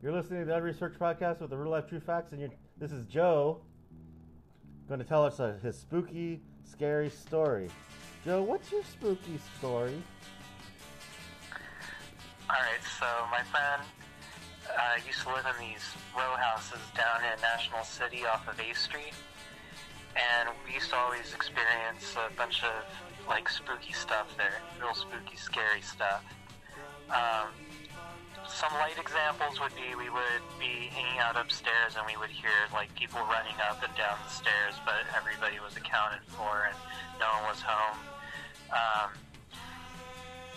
You're listening to the Unresearched Podcast with the Real Life True Facts, and this is Joe going to tell us a, his spooky, scary story. Joe, what's your spooky story? Alright, so my friend uh, used to live in these row houses down in National City off of A Street, and we used to always experience a bunch of like spooky stuff there, real spooky, scary stuff. Um, some light examples would be we would be hanging out upstairs and we would hear like people running up and down the stairs, but everybody was accounted for and no one was home. Um,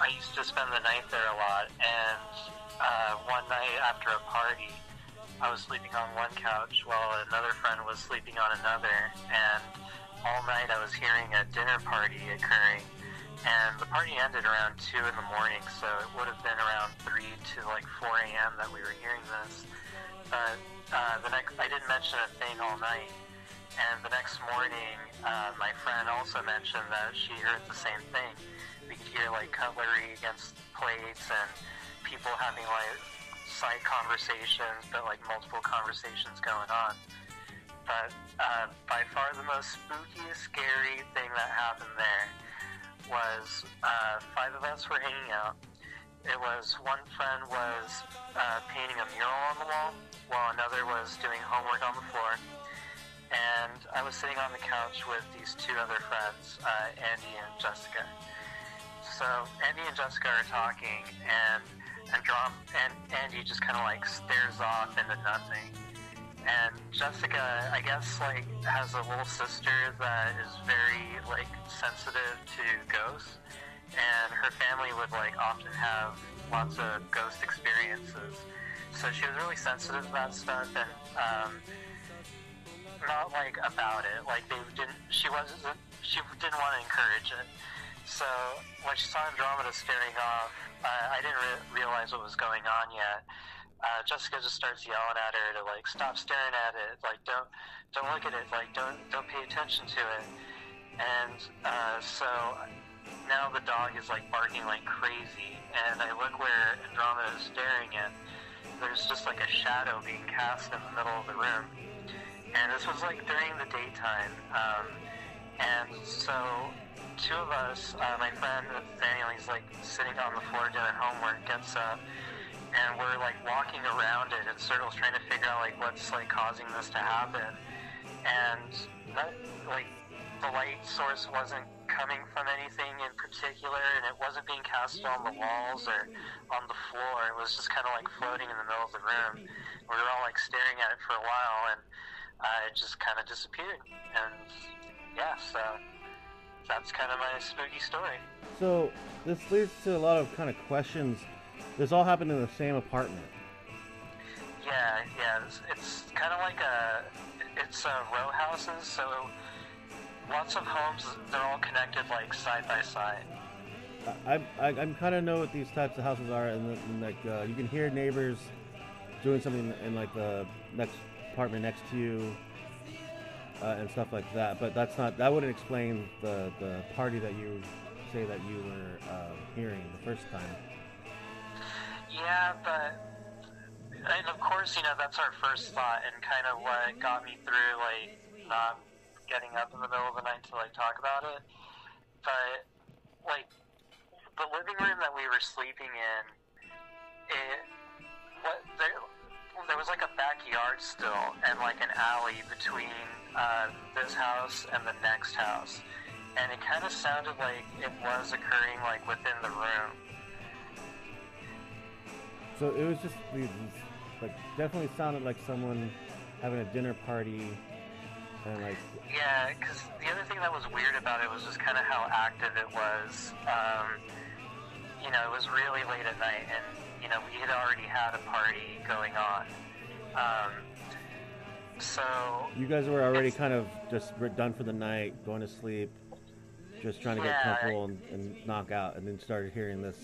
I used to spend the night there a lot, and uh, one night after a party, I was sleeping on one couch while another friend was sleeping on another, and all night I was hearing a dinner party occurring and the party ended around 2 in the morning, so it would have been around 3 to like 4 a.m. that we were hearing this. But uh, the next, I didn't mention a thing all night, and the next morning, uh, my friend also mentioned that she heard the same thing. We could hear like cutlery against plates and people having like side conversations, but like multiple conversations going on. But uh, by far the most spooky, scary thing that happened there was uh, five of us were hanging out. It was one friend was uh, painting a mural on the wall, while another was doing homework on the floor. And I was sitting on the couch with these two other friends, uh, Andy and Jessica. So Andy and Jessica are talking, and and, Drum, and Andy just kind of like stares off into nothing and Jessica, I guess, like has a little sister that is very like sensitive to ghosts, and her family would like often have lots of ghost experiences. So she was really sensitive about stuff, and um, not like about it. Like they didn't. She wasn't. She didn't want to encourage it. So when she saw Andromeda staring off, uh, I didn't re- realize what was going on yet uh, Jessica just starts yelling at her to like stop staring at it, like don't don't look at it, like don't don't pay attention to it. And uh, so now the dog is like barking like crazy, and I look where Andromeda is staring, and there's just like a shadow being cast in the middle of the room. And this was like during the daytime, um, and so two of us, uh, my friend Daniel, he's like sitting on the floor doing homework, gets up and we're like walking around it in circles trying to figure out like what's like causing this to happen. And that, like the light source wasn't coming from anything in particular and it wasn't being cast on the walls or on the floor. It was just kind of like floating in the middle of the room. We were all like staring at it for a while and uh, it just kind of disappeared. And yeah so that's kind of my spooky story. So this leads to a lot of kind of questions this all happened in the same apartment. Yeah, yeah. It's, it's kind of like a it's uh, row houses, so lots of homes. They're all connected like side by side. I I, I kind of know what these types of houses are, and, and like uh, you can hear neighbors doing something in like the next apartment next to you. Uh, and stuff like that, but that's not that wouldn't explain the the party that you say that you were uh, hearing the first time. Yeah, but and of course, you know, that's our first thought and kind of what got me through like not getting up in the middle of the night to like talk about it. But like the living room that we were sleeping in, it what there there was like a backyard still and like an alley between uh, this house and the next house, and it kind of sounded like it was occurring like within the room so it was just like definitely sounded like someone having a dinner party and like yeah because the other thing that was weird about it was just kind of how active it was um, you know it was really late at night and you know we had already had a party going on. Um, so you guys were already kind of just done for the night going to sleep just trying to yeah, get comfortable and, and knock out and then started hearing this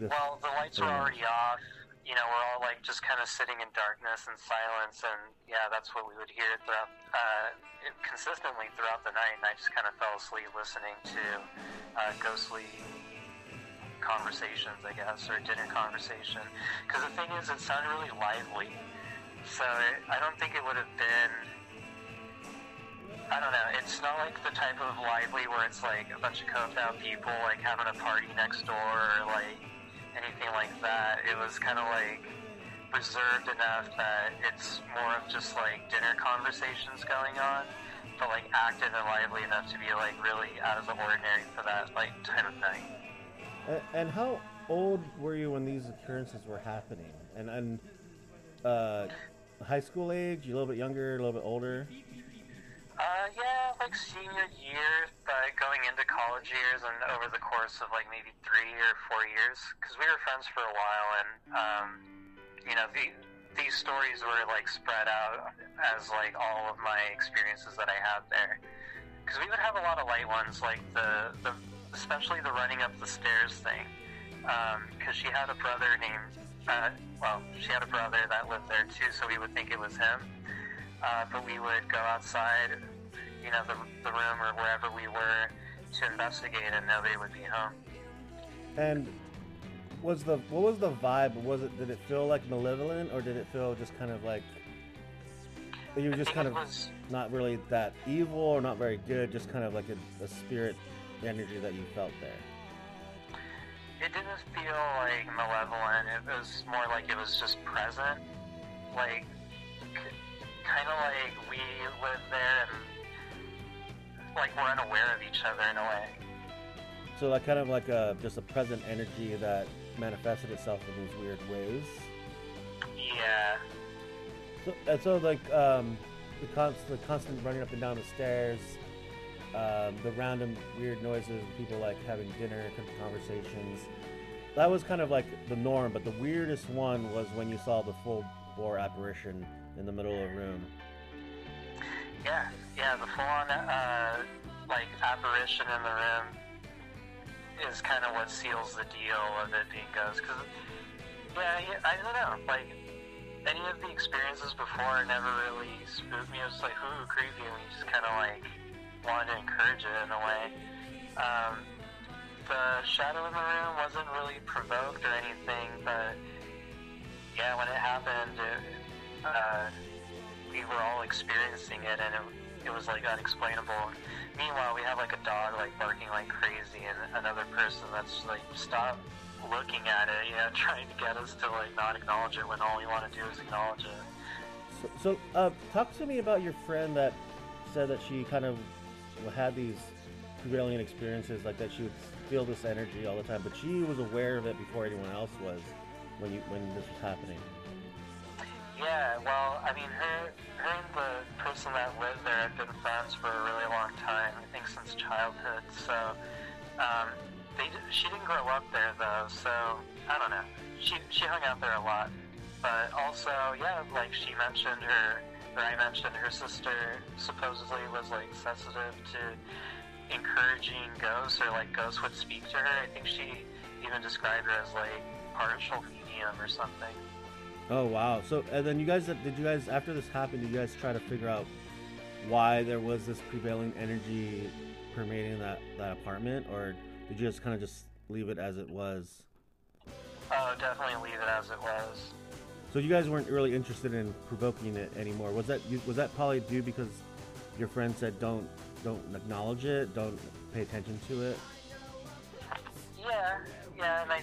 well, the lights were already off. You know, we're all like just kind of sitting in darkness and silence, and yeah, that's what we would hear throughout uh, consistently throughout the night. And I just kind of fell asleep listening to uh, ghostly, conversations, I guess, or dinner conversation. Because the thing is, it sounded really lively. So it, I don't think it would have been. I don't know. It's not like the type of lively where it's like a bunch of coked out people like having a party next door or like anything like that. It was kind of like reserved enough that it's more of just like dinner conversations going on but like active and lively enough to be like really out of the ordinary for that like time of night. And, and how old were you when these occurrences were happening? And and uh, high school age? You a little bit younger, a little bit older? Uh, yeah, like senior year, but going into college years and over the course of like maybe three or four years, because we were friends for a while, and um, you know the these stories were like spread out as like all of my experiences that I had there. Because we would have a lot of light ones, like the, the especially the running up the stairs thing. Because um, she had a brother named, uh, well, she had a brother that lived there too, so we would think it was him. Uh, but we would go outside, you know, the, the room or wherever we were to investigate, and nobody would be home. And was the what was the vibe? Was it did it feel like malevolent or did it feel just kind of like you were just kind of was, not really that evil or not very good, just kind of like a, a spirit energy that you felt there? It didn't feel like malevolent. It was more like it was just present, like kind of like we live there and like we're unaware of each other in a way. So like kind of like a just a present energy that manifested itself in these weird ways. Yeah. So, and so like um, the, constant, the constant running up and down the stairs, um, the random weird noises, people like having dinner, conversations. That was kind of like the norm, but the weirdest one was when you saw the full bore apparition in the middle of the room. Yeah, yeah, the full on uh, like apparition in the room is kind of what seals the deal of it being ghost. Because, yeah, I don't know. Like, any of the experiences before never really spooked me. It was like, ooh, creepy, and we just kind of like wanted to encourage it in a way. Um, the shadow in the room wasn't really provoked or anything, but yeah, when it happened, it, uh, we were all experiencing it, and it, it was like unexplainable. Meanwhile, we have like a dog like barking like crazy, and another person that's like stop looking at it, yeah, trying to get us to like not acknowledge it when all we want to do is acknowledge it. So, so uh, talk to me about your friend that said that she kind of had these prevailing experiences, like that she would feel this energy all the time, but she was aware of it before anyone else was when you when this was happening. Yeah, well, I mean, her, her and the person that lived there had been friends for a really long time. I think since childhood. So, um, they she didn't grow up there though. So I don't know. She she hung out there a lot. But also, yeah, like she mentioned her, or I mentioned her sister supposedly was like sensitive to encouraging ghosts, or like ghosts would speak to her. I think she even described her as like partial medium or something. Oh wow! So and then you guys did you guys after this happened? Did you guys try to figure out why there was this prevailing energy permeating that that apartment, or did you just kind of just leave it as it was? Oh, definitely leave it as it was. So you guys weren't really interested in provoking it anymore. Was that was that probably due because your friend said don't don't acknowledge it, don't pay attention to it? Yeah, yeah, and I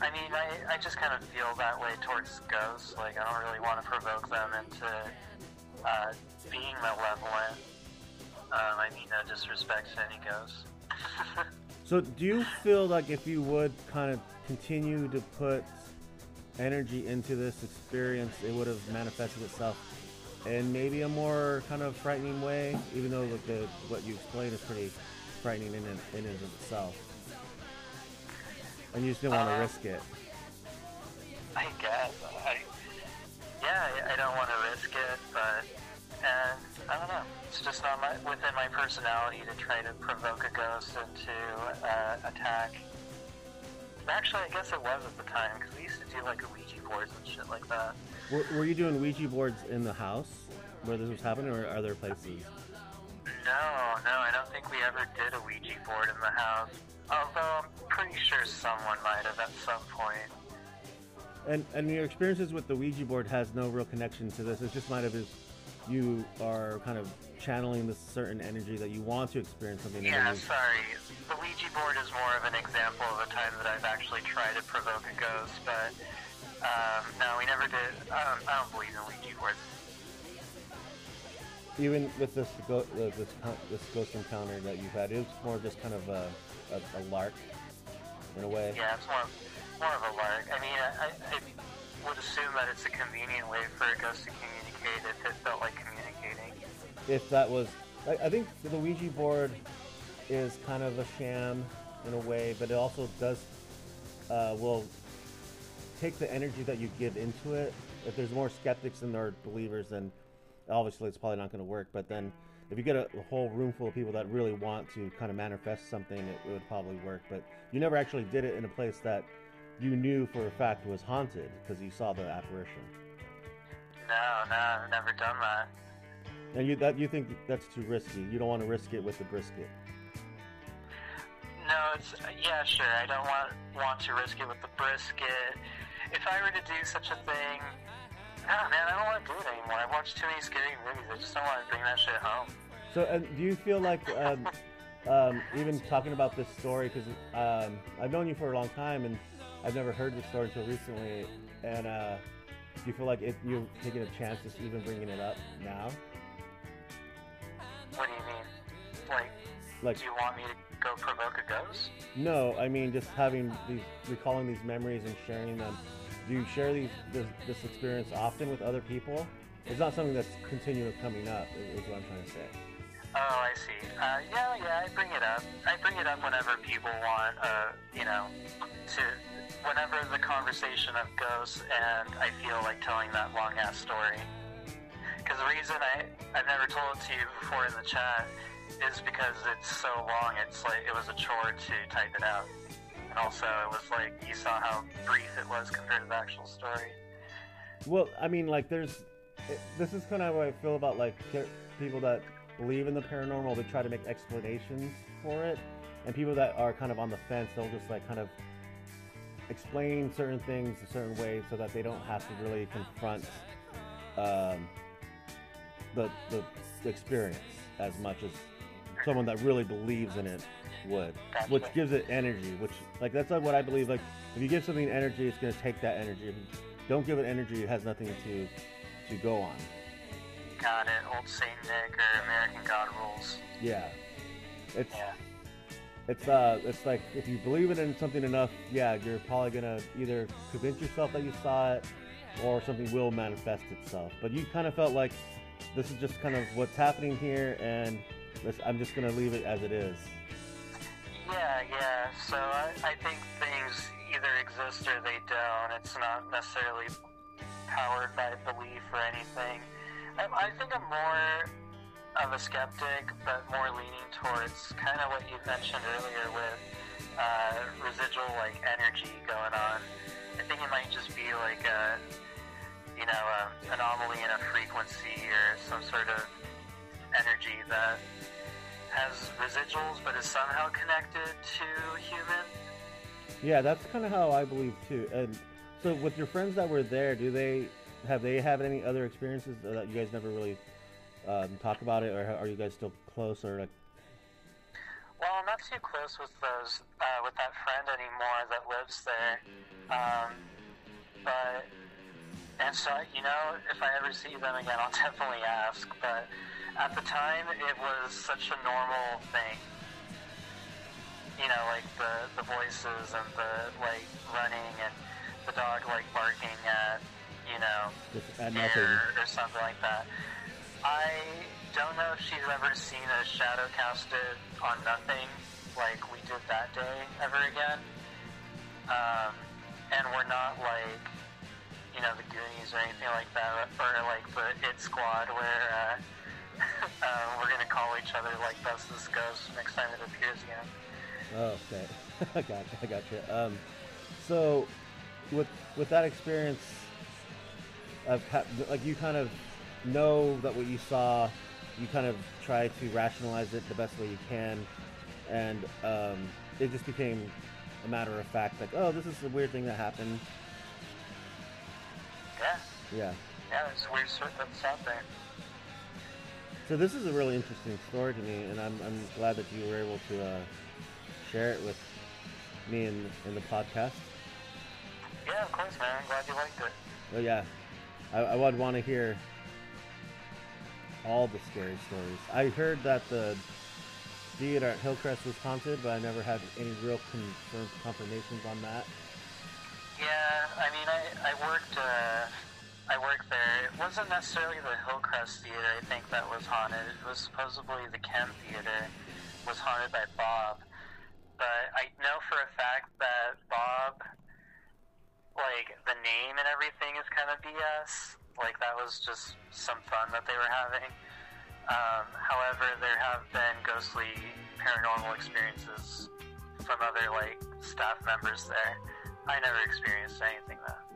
I mean, I, I just kind of feel that way towards ghosts. Like, I don't really want to provoke them into uh, being malevolent. Um, I mean, no disrespect to any ghosts. so, do you feel like if you would kind of continue to put energy into this experience, it would have manifested itself in maybe a more kind of frightening way, even though like the what you explained is pretty frightening in and, in itself? And you just didn't want to uh, risk it. I guess. I, yeah, I, I don't want to risk it, but and I don't know. It's just not my, within my personality to try to provoke a ghost into uh, attack. Actually, I guess it was at the time because we used to do like Ouija boards and shit like that. Were, were you doing Ouija boards in the house where this was happening, or are there places? No, no, I don't think we ever did a Ouija board in the house. Although I'm pretty sure someone might have at some point. And and your experiences with the Ouija board has no real connection to this. It just might have is you are kind of channeling this certain energy that you want to experience something. Yeah, is- sorry. The Ouija board is more of an example of a time that I've actually tried to provoke a ghost, but um, no, we never did. I don't, I don't believe in Ouija boards. even with this go, uh, this this ghost encounter that you've had, it was more just kind of a, a, a lark in a way. Yeah, it's more more of a lark. I mean, I, I would assume that it's a convenient way for a ghost to communicate if it felt like communicating. If that was, I, I think the Ouija board is kind of a sham in a way, but it also does uh, will take the energy that you give into it. If there's more skeptics than there are believers, then obviously it's probably not going to work. But then if you get a, a whole room full of people that really want to kind of manifest something, it, it would probably work. But you never actually did it in a place that you knew for a fact was haunted because you saw the apparition. No, no, I've never done that. And you that you think that's too risky. You don't want to risk it with the brisket. No, it's yeah, sure. I don't want want to risk it with the brisket. If I were to do such a thing, oh man, I don't want to do it anymore. I've watched too many scary movies. I just don't want to bring that shit home. So, uh, do you feel like, um, um, even talking about this story, because um, I've known you for a long time and I've never heard this story until recently, and uh, do you feel like if you're taking a chance just even bringing it up now? What do you mean? Like, Like, do you want me to go provoke a ghost? no, I mean just having these, recalling these memories and sharing them. Do you share these this, this experience often with other people? It's not something that's continually coming up, is, is what I'm trying to say. Oh, I see. Uh, yeah, yeah, I bring it up. I bring it up whenever people want, uh, you know, to whenever the conversation of ghosts, and I feel like telling that long ass story. Because the reason I I've never told it to you before in the chat is because it's so long. It's like it was a chore to type it out, and also it was like you saw how brief it was compared to the actual story. Well, I mean, like, there's. It, this is kind of how I feel about like people that believe in the paranormal. They try to make explanations for it, and people that are kind of on the fence, they'll just like kind of explain certain things a certain way so that they don't have to really confront um, the, the the experience as much as someone that really believes in it would, which Gotcha. gives it energy. Which like that's like what I believe. Like if you give something energy, it's going to take that energy. If you don't give it energy, it has nothing to to go on. Got it. Old Saint Nick or American God rules. Yeah, it's Yeah. it's uh it's like if you believe it in something enough, yeah, you're probably gonna either convince yourself that you saw it, or something will manifest itself. But you kind of felt like this is just kind of what's happening here, and I'm just gonna leave it as it is. Yeah, yeah. So I, I think things either exist or they don't. It's not necessarily powered by belief or anything. I, I think I'm more of a skeptic, but more leaning towards kind of what you mentioned earlier with uh, residual like energy going on. I think it might just be like a, you know, a anomaly in a frequency or some sort of energy that residuals but is somehow connected to human. Yeah, that's kind of how I believe too. And so, with your friends that were there, do they have they have any other experiences that you guys never really um, talk about it, or are you guys still close, or like? Well, I'm not too close with those uh, with that friend anymore that lives there. Um, but and so you know, if I ever see them again, I'll definitely ask. But at the time, it was such a normal thing. You know, like the the voices and the like running and the dog like barking at you know Just at air or something like that. I don't know if she's ever seen a shadow casted on nothing like we did that day ever again. Um, and we're not like, you know, the Goonies or anything like that, or like the It Squad where uh, uh, we're gonna call each other like that's this ghost next time it appears again. Oh, okay. I got you. I got you. Um, so, with with that experience, of like you kind of know that what you saw, you kind of try to rationalize it the best way you can, and um, it just became a matter of fact, like, oh, this is a weird thing that happened. Yeah, Yeah. yeah, there's weird shit that's out there. So this is a really interesting story to me, and I'm, I'm glad that you were able to uh, share it with me in, in the podcast. Yeah, of course, man. I'm glad you liked it. Oh yeah, I, I would want to hear all the scary stories. I heard that the theater at Hillcrest was haunted, but I never had any real confirmed confirmations on that. Yeah, I mean, I, I worked, uh, I worked there. It wasn't necessarily the Hillcrest Theater, I think, that was haunted. It was supposedly the Ken Theater was haunted by Bob. But I know for a fact that Bob, like, the name and everything is kind of BS. Like, that was just some fun that they were having. Um, however, there have been ghostly paranormal experiences from other, like, staff members there. I never experienced anything though.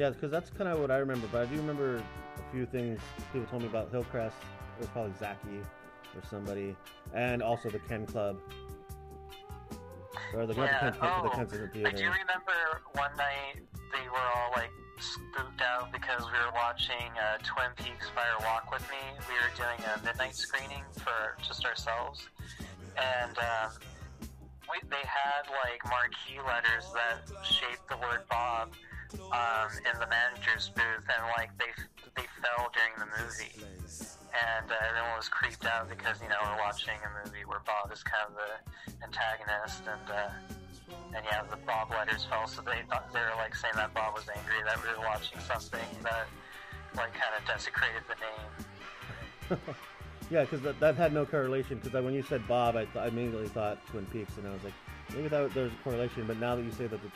Yeah, because that's kind of what I remember. But I do remember a few things people told me about Hillcrest. It was probably Zaki or somebody, and also the Ken Club. Or the, Yeah, the, Ken, oh, the Kensington I Theater. do remember one night they were all like spooked out because we were watching uh, Twin Peaks Fire Walk with Me. We were doing a midnight screening for just ourselves, and um, we, they had like marquee letters that shaped the word Bob um, in the manager's booth, and like they they fell during the movie. And uh, everyone was creeped out because you know we're watching a movie where Bob is kind of the antagonist, and uh, and yeah, the Bob letters fell. So they thought they were like saying that Bob was angry that we were watching something that like kind of desecrated the name. Yeah, because that, that had no correlation. Because when you said Bob, I, I immediately thought Twin Peaks, and I was like, maybe that there's a correlation. But now that you say that the,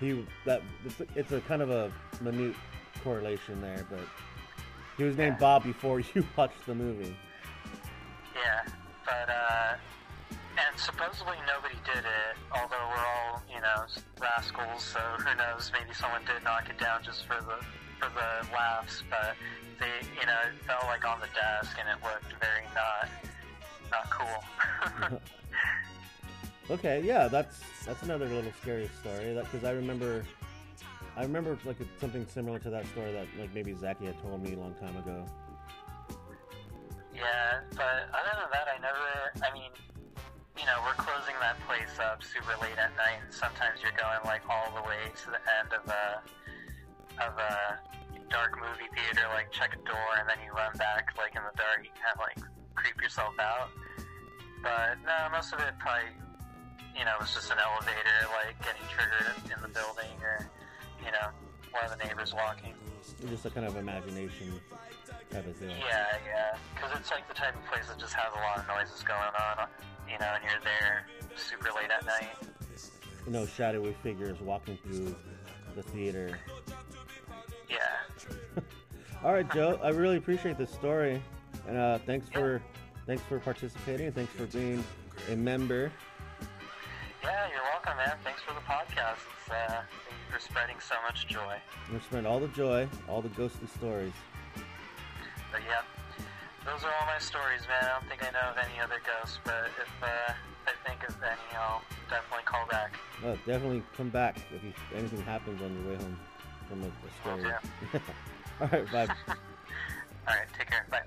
he that it's, it's a kind of a minute correlation there, but he was named Yeah. Bob before you watched the movie. Yeah, but uh, and supposedly nobody did it. Although we're all you know rascals, so who knows? Maybe someone did knock it down just for the for the laughs. But they, you know, it fell like on the desk, and it looked very not not cool. Okay, yeah, that's that's another little scary story. Because I remember, I remember like something similar to that story that like maybe Zachy had told me a long time ago. Yeah, but other than that, I never. I mean, you know, we're closing that place up super late at night, and sometimes you're going like all the way to the end of a of a dark movie theater, like check a door, and then you run back like in the dark. You kind of like creep yourself out. But no, most of it probably, you know, was just an elevator like getting triggered in the building, or you know, one of the neighbors walking. Just a kind of imagination type of deal. Yeah, yeah. Because it's like the type of place that just has a lot of noises going on, you know, and you're there super late at night. You know, shadowy figures walking through the theater. Yeah. All right, Joe. I really appreciate this story, and uh, thanks for thanks for participating. Thanks for being a member. Podcast. It's, uh, thank you for spreading so much joy. We're spreading all the joy, all the ghostly stories. But yeah, those are all my stories, man. I don't think I know of any other ghosts, but if, uh, I think of any, I'll definitely call back. Oh, definitely come back if you, anything happens on your way home from a, a story. all right, bye. All right, take care. Bye.